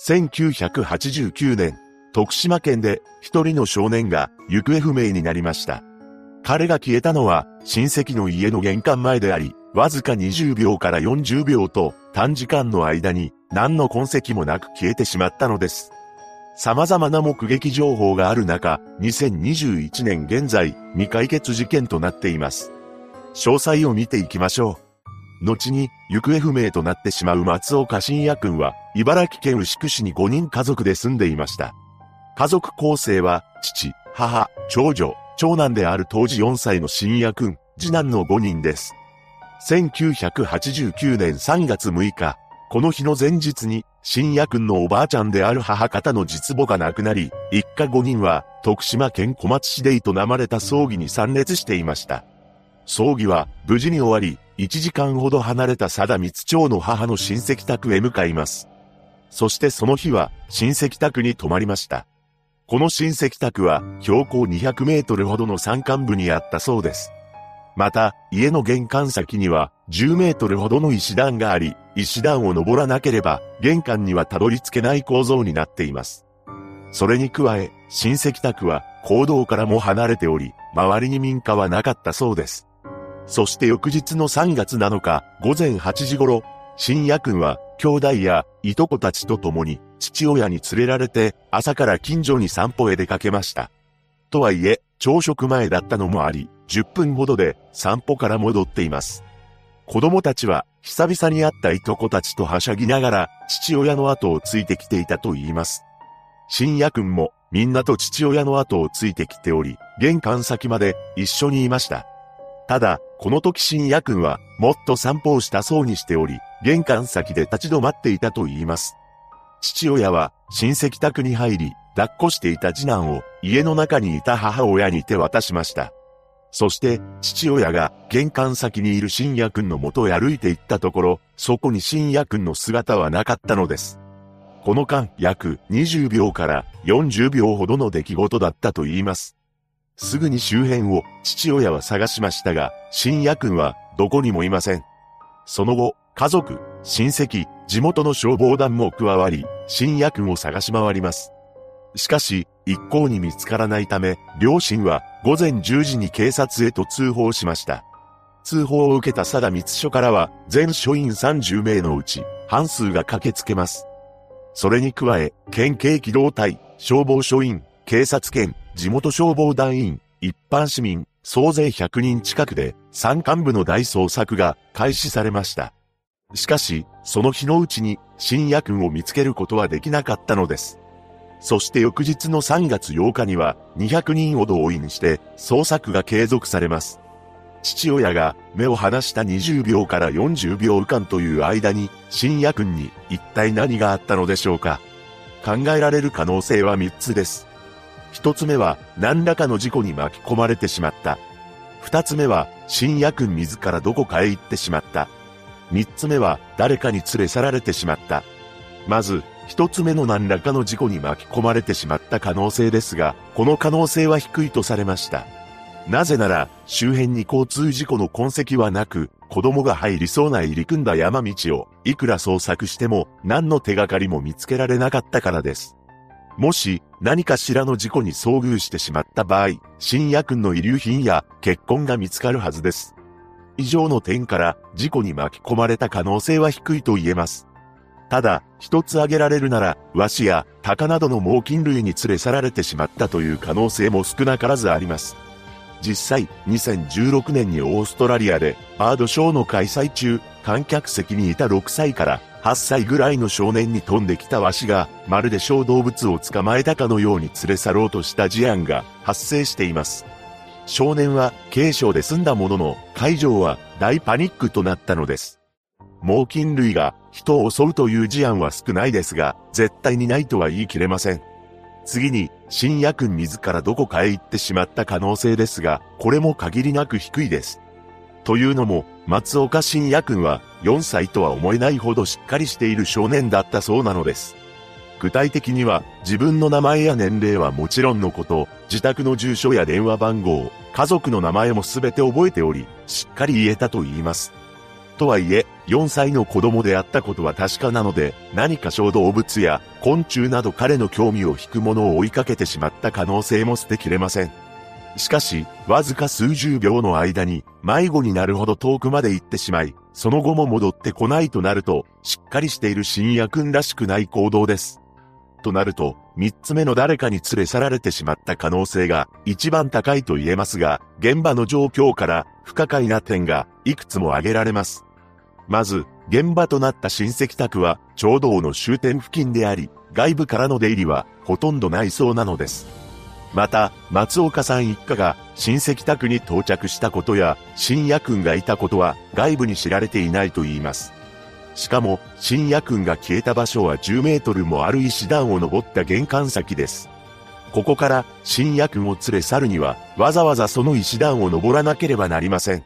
1989年、徳島県で一人の少年が行方不明になりました。彼が消えたのは親戚の家の玄関前であり、わずか20秒から40秒と短時間の間に何の痕跡もなく消えてしまったのです。様々な目撃情報がある中、2021年現在未解決事件となっています。詳細を見ていきましょう。後に行方不明となってしまう松岡信也くんは、茨城県牛久市に5人家族で住んでいました。家族構成は、父、母、長女、長男である当時4歳の信也くん、次男の5人です。1989年3月6日、この日の前日に、信也くんのおばあちゃんである母方の実母が亡くなり、一家5人は、徳島県小松市で営まれた葬儀に参列していました。葬儀は、無事に終わり、1時間ほど離れた佐田光町の母の親戚宅へ向かいます。そしてその日は、親戚宅に泊まりました。この親戚宅は標高200メートルほどの山間部にあったそうです。また、家の玄関先には10メートルほどの石段があり、石段を登らなければ玄関にはたどり着けない構造になっています。それに加え、親戚宅は行動からも離れており、周りに民家はなかったそうです。そして翌日の3月7日午前8時頃、新也くんは兄弟やいとこたちと共に父親に連れられて朝から近所に散歩へ出かけました。とはいえ、朝食前だったのもあり、10分ほどで散歩から戻っています。子供たちは久々に会ったいとこたちとはしゃぎながら父親の後をついてきていたと言います。深夜くんもみんなと父親の後をついてきており、玄関先まで一緒にいました。ただ、この時深夜くんはもっと散歩をしたそうにしており、玄関先で立ち止まっていたと言います。父親は親戚宅に入り、抱っこしていた次男を家の中にいた母親に手渡しました。そして父親が玄関先にいる深夜くんの元へ歩いて行ったところ、そこに深夜くんの姿はなかったのです。この間約20秒から40秒ほどの出来事だったと言います。すぐに周辺を父親は探しましたが、深夜くんはどこにもいません。その後、家族、親戚、地元の消防団も加わり、新夜君を探し回ります。しかし、一向に見つからないため、両親は午前10時に警察へと通報しました。通報を受けた佐田密署からは、全署員30名のうち、半数が駆けつけます。それに加え、県警機動隊、消防署員、警察犬、地元消防団員、一般市民、総勢100人近くで、山間部の大捜索が開始されました。しかし、その日のうちに、新夜君を見つけることはできなかったのです。そして翌日の3月8日には、200人ほどを員して、捜索が継続されます。父親が目を離した20秒から40秒間という間に、新夜君に一体何があったのでしょうか。考えられる可能性は3つです。1つ目は、何らかの事故に巻き込まれてしまった。2つ目は、新夜君自らどこかへ行ってしまった。三つ目は誰かに連れ去られてしまった。まず、一つ目の何らかの事故に巻き込まれてしまった可能性ですが、この可能性は低いとされました。なぜなら、周辺に交通事故の痕跡はなく、子供が入りそうな入り組んだ山道を、いくら捜索しても、何の手がかりも見つけられなかったからです。もし、何かしらの事故に遭遇してしまった場合、深夜君の遺留品や血痕が見つかるはずです。以上の点から事故に巻き込まれた可能性は低いと言えます。ただ、一つ挙げられるなら、和紙や鷹などの猛禽類に連れ去られてしまったという可能性も少なからずあります。実際、2016年にオーストラリアでバードショーの開催中、観客席にいた6歳から8歳ぐらいの少年に飛んできたワシが、まるで小動物を捕まえたかのように連れ去ろうとした事案が発生しています。少年は軽傷で済んだものの、会場は大パニックとなったのです。猛禽類が人を襲うという事案は少ないですが、絶対にないとは言い切れません。次に、新夜君自らどこかへ行ってしまった可能性ですが、これも限りなく低いです。というのも、松岡新夜君は4歳とは思えないほどしっかりしている少年だったそうなのです。具体的には自分の名前や年齢はもちろんのこと、自宅の住所や電話番号、家族の名前もすべて覚えており、しっかり言えたと言います。とはいえ、4歳の子供であったことは確かなので、何か小動物や昆虫など彼の興味を引くものを追いかけてしまった可能性も捨てきれません。しかし、わずか数十秒の間に迷子になるほど遠くまで行ってしまい、その後も戻ってこないとなると、しっかりしている深夜君らしくない行動です。となると、三つ目の誰かに連れ去られてしまった可能性が一番高いと言えますが、現場の状況から不可解な点がいくつも挙げられます。まず、現場となった親戚宅は、町道の終点付近であり、外部からの出入りはほとんどないそうなのです。また、松岡さん一家が親戚宅に到着したことや、深夜君がいたことは外部に知られていないと言います。しかも、深夜君が消えた場所は10メートルもある石段を登った玄関先です。ここから深夜君を連れ去るには、わざわざその石段を登らなければなりません。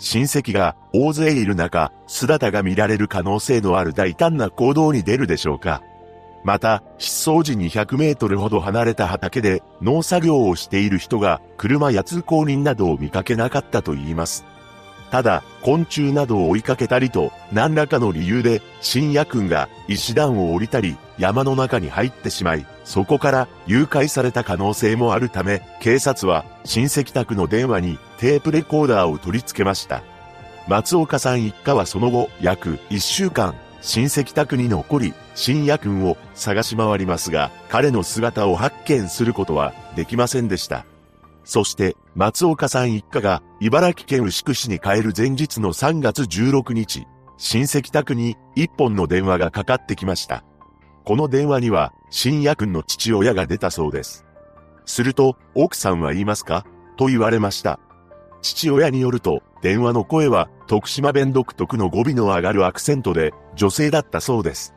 親戚が大勢いる中、姿が見られる可能性のある大胆な行動に出るでしょうか。また、失踪時に100メートルほど離れた畑で農作業をしている人が車や通行人などを見かけなかったと言います。ただ、昆虫などを追いかけたりと、何らかの理由で、深夜君が石段を降りたり、山の中に入ってしまい、そこから誘拐された可能性もあるため、警察は親戚宅の電話にテープレコーダーを取り付けました。松岡さん一家はその後、約1週間、親戚宅に残り、深夜君を探し回りますが、彼の姿を発見することはできませんでした。そして、松岡さん一家が茨城県牛久市に帰る前日の3月16日、親戚宅に一本の電話がかかってきました。この電話には、深夜君の父親が出たそうです。すると、奥さんは言いますか？と言われました。父親によると、電話の声は徳島弁独特の語尾の上がるアクセントで女性だったそうです。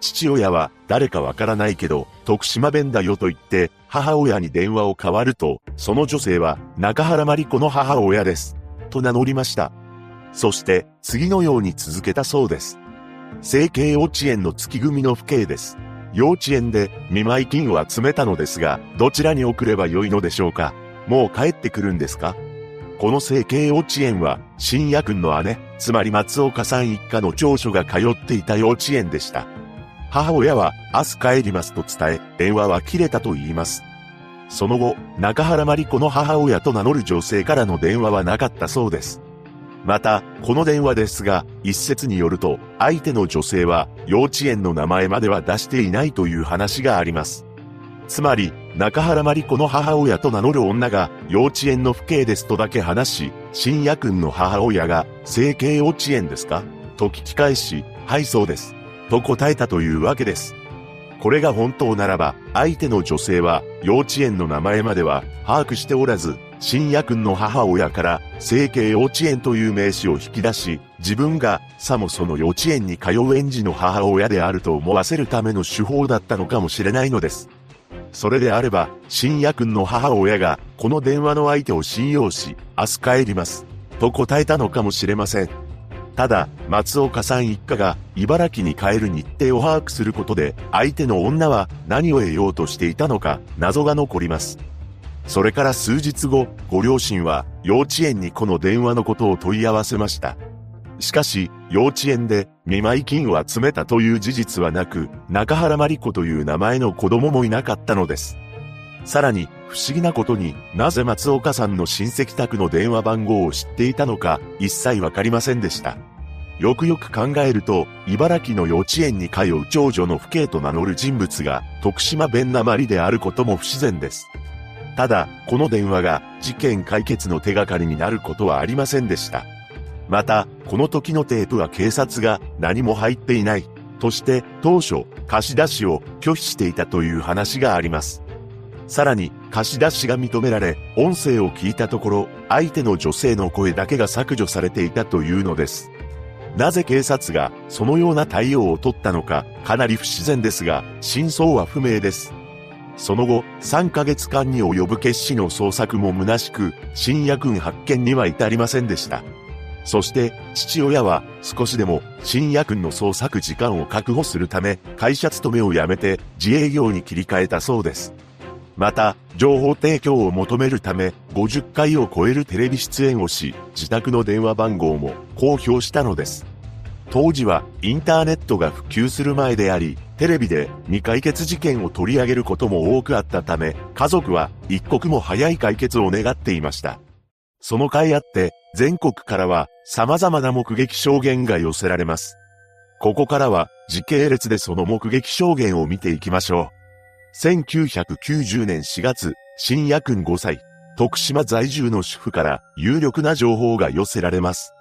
父親は誰かわからないけど、徳島弁だよと言って母親に電話を代わると、その女性は中原真理子の母親です。と名乗りました。そして次のように続けたそうです。成形幼稚園の月組の父兄です。幼稚園で見舞い金を集めたのですが、どちらに送ればよいのでしょうかもう帰ってくるんですか？この成形幼稚園は、深夜君の姉、つまり松岡さん一家の長女が通っていた幼稚園でした。母親は、明日帰りますと伝え、電話は切れたと言います。その後、中原真理子の母親と名乗る女性からの電話はなかったそうです。また、この電話ですが、一説によると、相手の女性は、幼稚園の名前までは出していないという話があります。つまり、中原真理子の母親と名乗る女が幼稚園の父兄ですとだけ話し、深夜君の母親が整形幼稚園ですか？と聞き返し、はいそうです。と答えたというわけです。これが本当ならば、相手の女性は幼稚園の名前までは把握しておらず、深夜君の母親から整形幼稚園という名詞を引き出し、自分がさもその幼稚園に通う園児の母親であると思わせるための手法だったのかもしれないのです。それであれば、深夜君の母親が、この電話の相手を信用し、明日帰ります。と答えたのかもしれません。ただ、松岡さん一家が茨城に帰る日程を把握することで、相手の女は何を得ようとしていたのか、謎が残ります。それから数日後、ご両親は幼稚園にこの電話のことを問い合わせました。しかし、幼稚園で見舞い金を集めたという事実はなく、中原真理子という名前の子供もいなかったのです。さらに、不思議なことになぜ松岡さんの親戚宅の電話番号を知っていたのか、一切わかりませんでした。よくよく考えると、茨城の幼稚園に通う長女の父兄と名乗る人物が、徳島弁なまりであることも不自然です。ただ、この電話が事件解決の手がかりになることはありませんでした。また、この時のテープは警察が何も入っていない、として当初貸し出しを拒否していたという話があります。さらに、貸し出しが認められ、音声を聞いたところ、相手の女性の声だけが削除されていたというのです。なぜ警察がそのような対応を取ったのか、かなり不自然ですが、真相は不明です。その後、3ヶ月間に及ぶ決死の捜索も虚しく、深夜軍発見には至りませんでした。そして、父親は少しでも深夜君の捜索時間を確保するため、会社勤めを辞めて自営業に切り替えたそうです。また、情報提供を求めるため、50回を超えるテレビ出演をし、自宅の電話番号も公表したのです。当時はインターネットが普及する前であり、テレビで未解決事件を取り上げることも多くあったため、家族は一刻も早い解決を願っていました。その甲斐あって、全国からは様々な目撃証言が寄せられます。ここからは時系列でその目撃証言を見ていきましょう。1990年4月、新夜君5歳、徳島在住の主婦から有力な情報が寄せられます。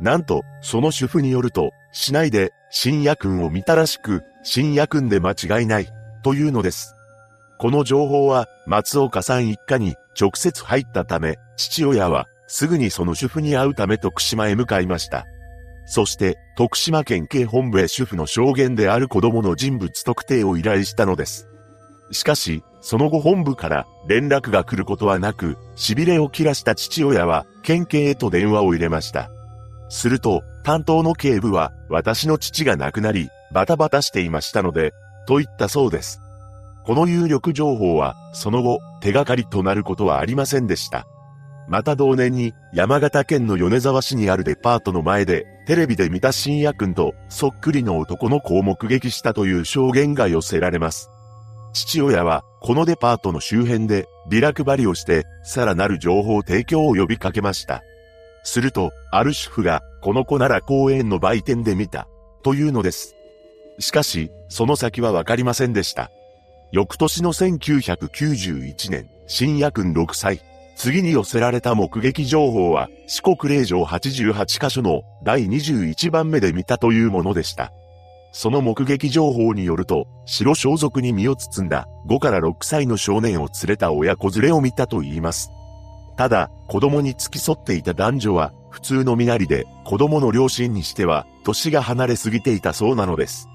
なんと、その主婦によると、市内で、深夜君を見たらしく、深夜君で間違いない、というのです。この情報は、松岡さん一家に直接入ったため、父親は、すぐにその主婦に会うため徳島へ向かいました。そして、徳島県警本部へ主婦の証言である子供の人物特定を依頼したのです。しかし、その後本部から連絡が来ることはなく、痺れを切らした父親は、県警へと電話を入れました。すると、担当の警部は、私の父が亡くなり、バタバタしていましたので、と言ったそうです。この有力情報は、その後、手がかりとなることはありませんでした。また同年に、山形県の米沢市にあるデパートの前で、テレビで見た深夜君と、そっくりの男の子を目撃したという証言が寄せられます。父親は、このデパートの周辺で、ビラ配りをして、さらなる情報提供を呼びかけました。すると、ある主婦が、この子なら公園の売店で見た、というのです。しかし、その先はわかりませんでした。翌年の1991年、深夜君6歳。次に寄せられた目撃情報は、四国霊場88カ所の第21番目で見たというものでした。その目撃情報によると、白装束に身を包んだ5から6歳の少年を連れた親子連れを見たと言います。ただ、子供に付き添っていた男女は、普通の身なりで、子供の両親にしては、年が離れすぎていたそうなのです。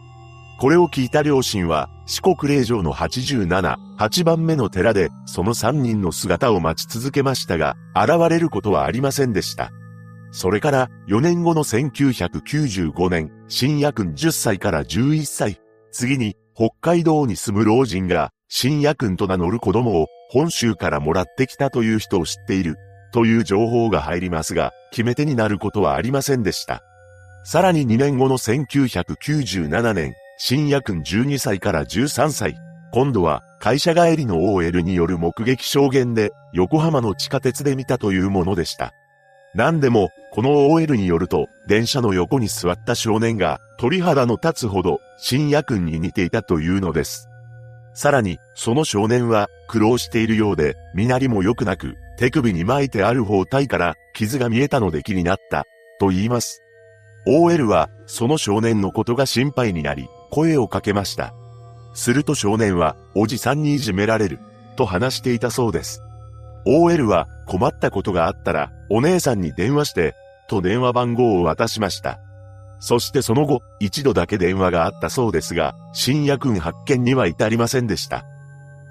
これを聞いた両親は、四国霊場の87、8番目の寺で、その3人の姿を待ち続けましたが、現れることはありませんでした。それから、4年後の1995年、新夜君10歳から11歳、次に、北海道に住む老人が、新夜君と名乗る子供を本州からもらってきたという人を知っている、という情報が入りますが、決め手になることはありませんでした。さらに2年後の1997年、新夜君12歳から13歳、今度は会社帰りの OL による目撃証言で横浜の地下鉄で見たというものでした。何でも、この OL によると、電車の横に座った少年が鳥肌の立つほど新夜君に似ていたというのです。さらに、その少年は苦労しているようで、身なりも良くなく、手首に巻いてある包帯から傷が見えたので気になった、と言います。OL は、その少年のことが心配になり、声をかけました。すると少年は、おじさんにいじめられる、と話していたそうです。OL は、困ったことがあったら、お姉さんに電話して、と電話番号を渡しました。そしてその後、一度だけ電話があったそうですが、新夜君発見には至りませんでした。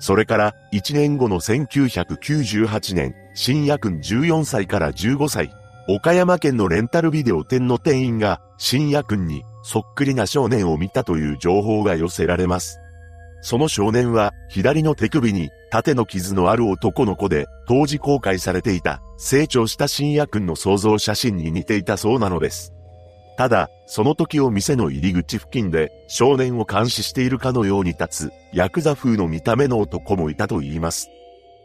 それから、1年後の1998年、新夜君14歳から15歳、岡山県のレンタルビデオ店の店員が、新夜君に、そっくりな少年を見たという情報が寄せられます。その少年は、左の手首に、縦の傷のある男の子で、当時公開されていた、成長した新夜君の想像写真に似ていたそうなのです。ただ、その時を店の入り口付近で少年を監視しているかのように立つヤクザ風の見た目の男もいたと言います。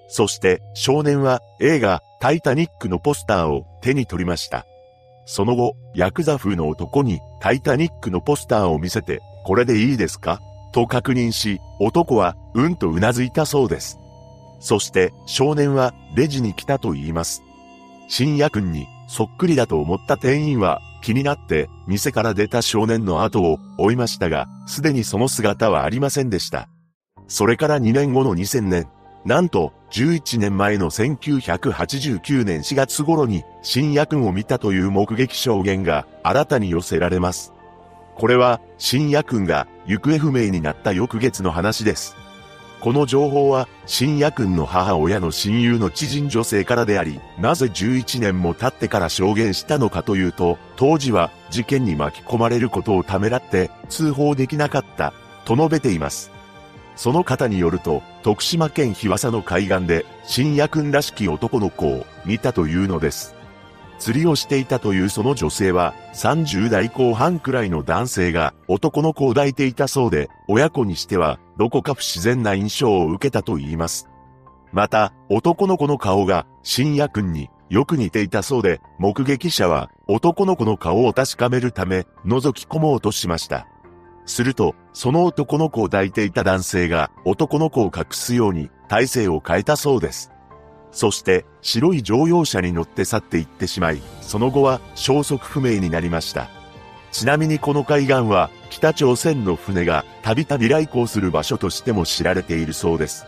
そして少年は映画タイタニックのポスターを手に取りました。その後、ヤクザ風の男にタイタニックのポスターを見せて、これでいいですか？と確認し、男はうんとうなずいたそうです。そして少年はレジに来たと言います。深夜君にそっくりだと思った店員は気になって店から出た少年の後を追いましたが、すでにその姿はありませんでした。それから2年後の2000年、なんと11年前の1989年4月頃に新夜君を見たという目撃証言が新たに寄せられます。これは新夜君が行方不明になった翌月の話です。この情報は、深夜君の母親の親友の知人女性からであり、なぜ11年も経ってから証言したのかというと、当時は事件に巻き込まれることをためらって通報できなかった、と述べています。その方によると、徳島県日和佐の海岸で、深夜君らしき男の子を見たというのです。釣りをしていたというその女性は、30代後半くらいの男性が男の子を抱いていたそうで、親子にしては、どこか不自然な印象を受けたと言います。また、男の子の顔が、深夜君によく似ていたそうで、目撃者は、男の子の顔を確かめるため、覗き込もうとしました。すると、その男の子を抱いていた男性が、男の子を隠すように、体勢を変えたそうです。そして白い乗用車に乗って去っていってしまい、その後は消息不明になりました。ちなみにこの海岸は北朝鮮の船がたびたび来航する場所としても知られているそうです。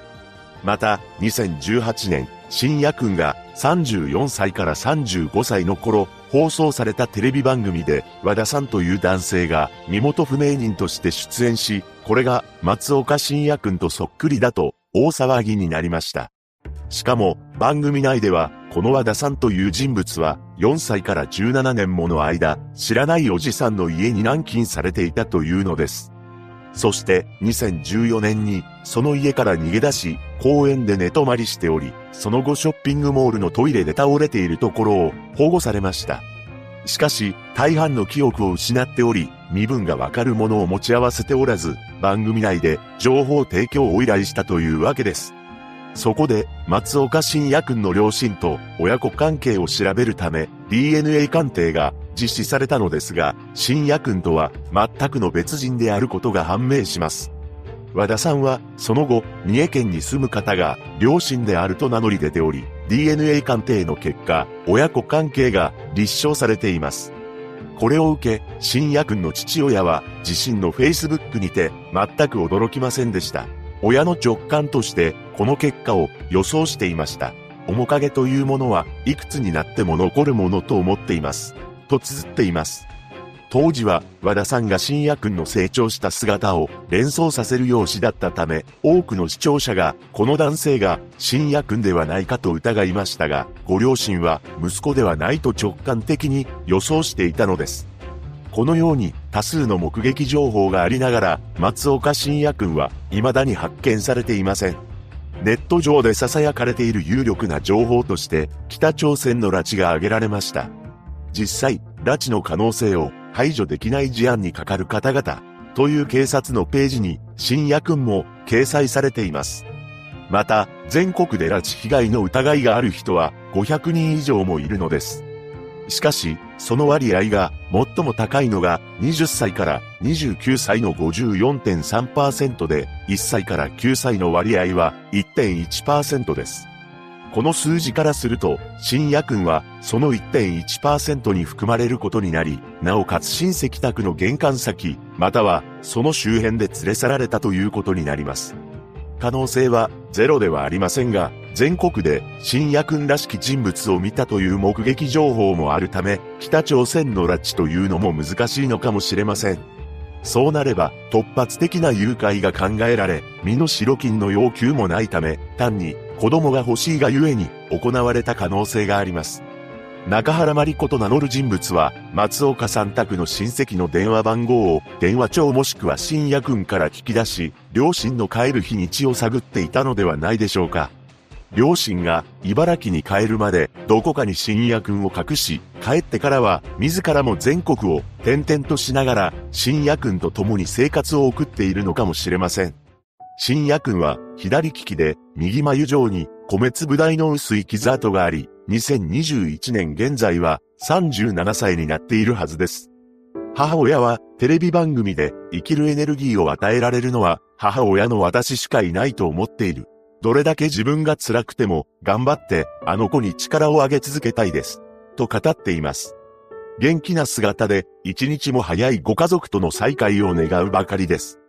また、2018年、深夜君が34歳から35歳の頃、放送されたテレビ番組で和田さんという男性が身元不明人として出演し、これが松岡深夜君とそっくりだと大騒ぎになりました。しかも、番組内では、この和田さんという人物は、4歳から17年もの間、知らないおじさんの家に軟禁されていたというのです。そして、2014年に、その家から逃げ出し、公園で寝泊まりしており、その後ショッピングモールのトイレで倒れているところを保護されました。しかし、大半の記憶を失っており、身分がわかるものを持ち合わせておらず、番組内で情報提供を依頼したというわけです。そこで、松岡信也君の両親と親子関係を調べるため、DNA 鑑定が実施されたのですが、信也君とは全くの別人であることが判明します。和田さんは、その後、三重県に住む方が両親であると名乗り出ており、DNA 鑑定の結果、親子関係が立証されています。これを受け、信也君の父親は自身の Facebook にて全く驚きませんでした。親の直感としてこの結果を予想していました。面影というものはいくつになっても残るものと思っています。と綴っています。当時は和田さんが深夜君の成長した姿を連想させる容姿だったため、多くの視聴者がこの男性が深夜君ではないかと疑いましたが、ご両親は息子ではないと直感的に予想していたのです。このように多数の目撃情報がありながら、松岡信也君は未だに発見されていません。ネット上で囁かれている有力な情報として、北朝鮮の拉致が挙げられました。実際、拉致の可能性を排除できない事案にかかる方々、という警察のページに、深夜君も掲載されています。また、全国で拉致被害の疑いがある人は500人以上もいるのです。しかし、その割合が最も高いのが20歳から29歳の54.3%で、1歳から9歳の割合は1.1%です。この数字からすると、新夜君はその1.1%に含まれることになり、なおかつ親戚宅の玄関先、またはその周辺で連れ去られたということになります。可能性はゼロではありませんが、全国で新夜君らしき人物を見たという目撃情報もあるため、北朝鮮の拉致というのも難しいのかもしれません。そうなれば、突発的な誘拐が考えられ、身の代金の要求もないため、単に子供が欲しいがゆえに行われた可能性があります。中原真理子と名乗る人物は、松岡さん宅の親戚の電話番号を電話帳もしくは深夜君から聞き出し、両親の帰る日にちを探っていたのではないでしょうか。両親が茨城に帰るまでどこかに深夜君を隠し、帰ってからは自らも全国を転々としながら深夜君と共に生活を送っているのかもしれません。深夜君は左利きで右眉状に米粒大の薄い傷跡があり、2021年現在は37歳になっているはずです。母親はテレビ番組で生きるエネルギーを与えられるのは母親の私しかいないと思っている。どれだけ自分が辛くても頑張ってあの子に力をあげ続けたいです。と語っています。元気な姿で一日も早いご家族との再会を願うばかりです。